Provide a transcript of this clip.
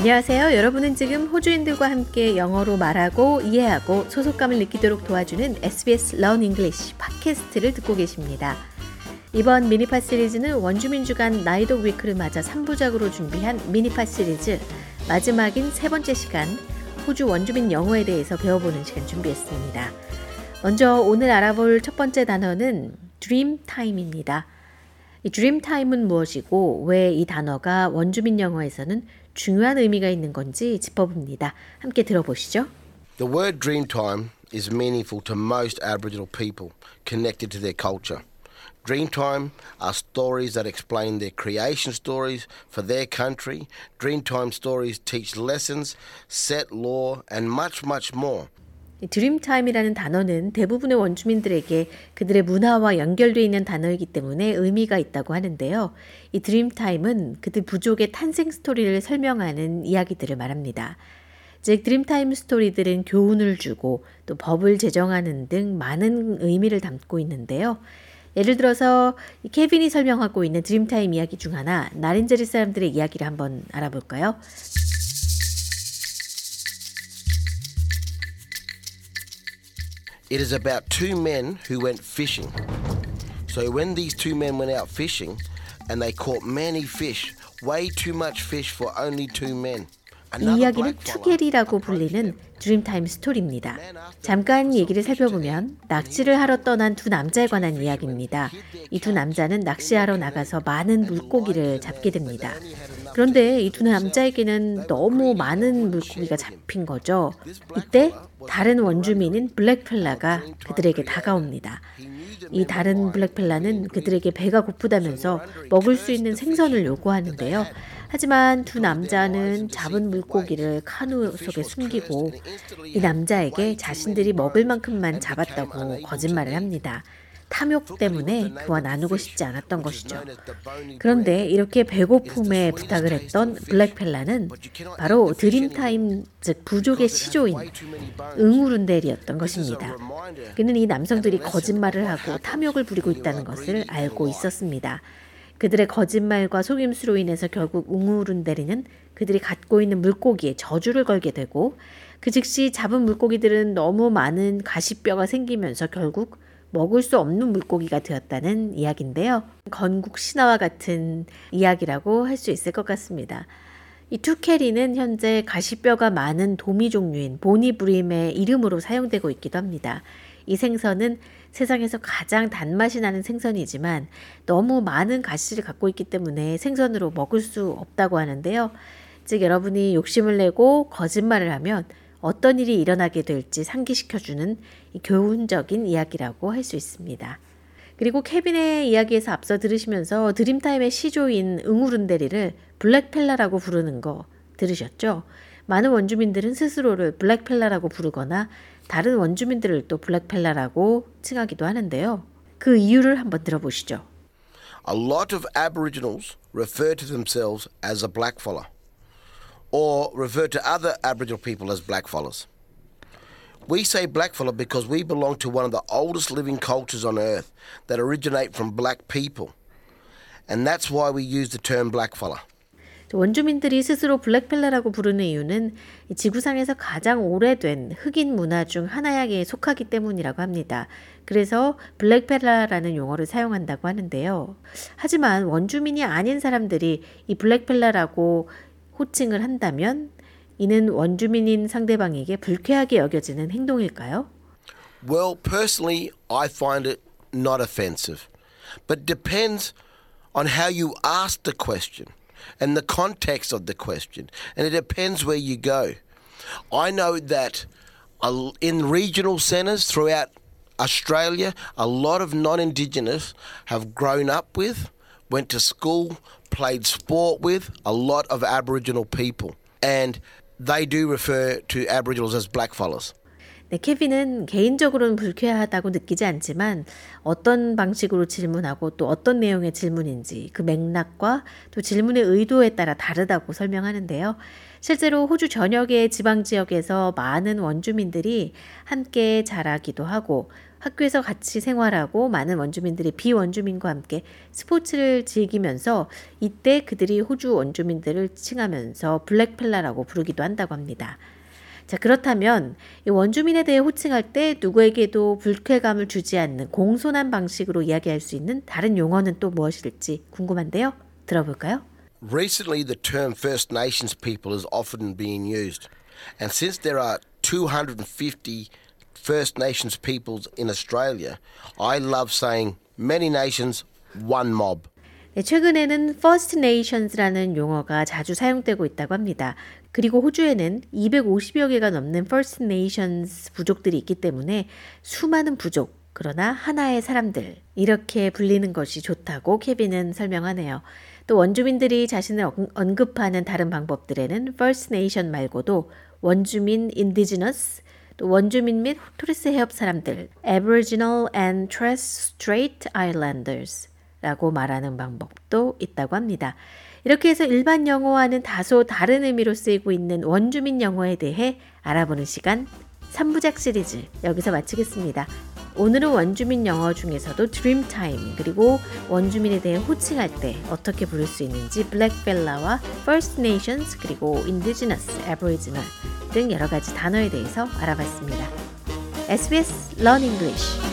안녕하세요. 여러분은 지금 호주인들과 함께 영어로 말하고 이해하고 소속감을 느끼도록 도와주는 SBS Learn English 팟캐스트를 듣고 계십니다. 이번 미니파 시리즈는 원주민 주간 나이독 위크를 맞아 3부작으로 준비한 미니파 시리즈 마지막인 세 번째 시간 호주 원주민 영어에 대해서 배워보는 시간 준비했습니다. 먼저 오늘 알아볼 첫 번째 단어는 time입니다. 이 time은 무엇이고 왜 이 단어가 원주민 영어에서는 중요한 의미가 있는 건지 짚어봅니다. 함께 들어보시죠. The word Dreamtime is meaningful to most Aboriginal people connected to their culture. Dreamtime are stories that explain their creation stories for their country. Dreamtime stories teach lessons, set law, and much, much more. 드림타임이라는 단어는 대부분의 원주민들에게 그들의 문화와 연결되어 있는 단어이기 때문에 의미가 있다고 하는데요. 이 Dreamtime은 그들 부족의 탄생 스토리를 설명하는 이야기들을 말합니다. 즉, Dreamtime 스토리들은 교훈을 주고 또 법을 제정하는 등 많은 의미를 담고 있는데요. 예를 들어서 케빈이 설명하고 있는 Dreamtime 이야기 중 하나, 나린제리 사람들의 이야기를 한번 알아볼까요? It is about two men who went fishing. So when these two men went out fishing and they caught many fish, way too much fish for only two men. 이 이야기는 투겔이라고 불리는 Dreamtime 스토리입니다. 잠깐 얘기를 살펴보면 낚시를 하러 떠난 두 남자에 관한 이야기입니다. 이 두 남자는 낚시하러 나가서 많은 물고기를 잡게 됩니다. 그런데 이 두 남자에게는 너무 많은 물고기가 잡힌 거죠. 이때 다른 원주민인 블랙펠라가 그들에게 다가옵니다. 이 다른 블랙펠라는 그들에게 배가 고프다면서 먹을 수 있는 생선을 요구하는데요. 하지만 두 남자는 잡은 물고기를 카누 속에 숨기고 이 남자에게 자신들이 먹을 만큼만 잡았다고 거짓말을 합니다. 탐욕 때문에 그와 나누고 싶지 않았던 것이죠. 그런데 이렇게 배고픔에 부탁을 했던 블랙펠라는 바로 드림타임, 즉 부족의 시조인 응우룬델이었던 것입니다. 그는 이 남성들이 거짓말을 하고 탐욕을 부리고 있다는 것을 알고 있었습니다. 그들의 거짓말과 속임수로 인해서 결국 웅우룬데리는 그들이 갖고 있는 물고기에 저주를 걸게 되고 그 즉시 잡은 물고기들은 너무 많은 가시뼈가 생기면서 결국 먹을 수 없는 물고기가 되었다는 이야기인데요. 건국 신화와 같은 이야기라고 할 수 있을 것 같습니다. 이 투캐리는 현재 가시뼈가 많은 도미 종류인 보니브림의 이름으로 사용되고 있기도 합니다. 이 생선은 세상에서 가장 단맛이 나는 생선이지만 너무 많은 가시를 갖고 있기 때문에 생선으로 먹을 수 없다고 하는데요. 즉 여러분이 욕심을 내고 거짓말을 하면 어떤 일이 일어나게 될지 상기시켜주는 교훈적인 이야기라고 할 수 있습니다. 그리고 케빈의 이야기에서 앞서 들으시면서 드림타임의 시조인 응우룬데리를 블랙펠라라고 부르는 거 들으셨죠? 많은 원주민들은 스스로를 블랙펠라라고 부르거나 다른 원주민들을 또 블랙펠라라고 칭하기도 하는데요. 그 이유를 한번 들어보시죠. A lot of Aboriginals refer to themselves as a blackfella or refer to other Aboriginal people as blackfellas. We say blackfella because we belong to one of the oldest living cultures on earth that originate from black people. And that's why we use the term blackfella. 원주민들이 스스로 블랙펠라라고 부르는 이유는 지구상에서 가장 오래된 흑인 문화 중 하나에 속하기 때문이라고 합니다. 그래서 블랙펠라라는 용어를 사용한다고 하는데요. 하지만 원주민이 아닌 사람들이 이 블랙펠라라고 호칭을 한다면 이는 원주민인 상대방에게 불쾌하게 여겨지는 행동일까요? Well, personally, I find it not offensive, but depends on how you ask the question. and the context of the question. And it depends where you go. I know that in regional centres throughout Australia, a lot of non Indigenous have grown up with, went to school, played sport with a lot of Aboriginal people. And they do refer to Aboriginals as blackfellas. 네, 케빈은 개인적으로는 불쾌하다고 느끼지 않지만 어떤 방식으로 질문하고 또 어떤 내용의 질문인지 그 맥락과 또 질문의 의도에 따라 다르다고 설명하는데요. 실제로 호주 전역의 지방 지역에서 많은 원주민들이 함께 자라기도 하고 학교에서 같이 생활하고 많은 원주민들이 비원주민과 함께 스포츠를 즐기면서 이때 그들이 호주 원주민들을 칭하면서 블랙펠라라고 부르기도 한다고 합니다. 자, 그렇다면 원주민에 대해 호칭할 때 누구에게도 불쾌감을 주지 않는 공손한 방식으로 이야기할 수 있는 다른 용어는 또 무엇일지 궁금한데요. 들어볼까요? Recently, the term First Nations people is often being used. And since there are 250 First Nations peoples in Australia, I love saying many nations, one mob. 네, 최근에는 First Nations라는 용어가 자주 사용되고 있다고 합니다. 그리고 호주에는 250여 개가 넘는 First Nations 부족들이 있기 때문에 수많은 부족, 그러나 하나의 사람들, 이렇게 불리는 것이 좋다고 케빈은 설명하네요. 또 원주민들이 자신을 언급하는 다른 방법들에는 First Nation 말고도 원주민 Indigenous, 또 원주민 및 토레스 해협 사람들 Aboriginal and Torres Strait Islanders 라고 말하는 방법도 있다고 합니다. 이렇게 해서 일반 영어와는 다소 다른 의미로 쓰이고 있는 원주민 영어에 대해 알아보는 시간 3부작 시리즈 여기서 마치겠습니다. 오늘은 원주민 영어 중에서도 드림타임 그리고 원주민에 대해 호칭할 때 어떻게 부를 수 있는지 블랙펠라와 First Nations 그리고 Indigenous, Aboriginal 등 여러 가지 단어에 대해서 알아봤습니다. SBS Learn English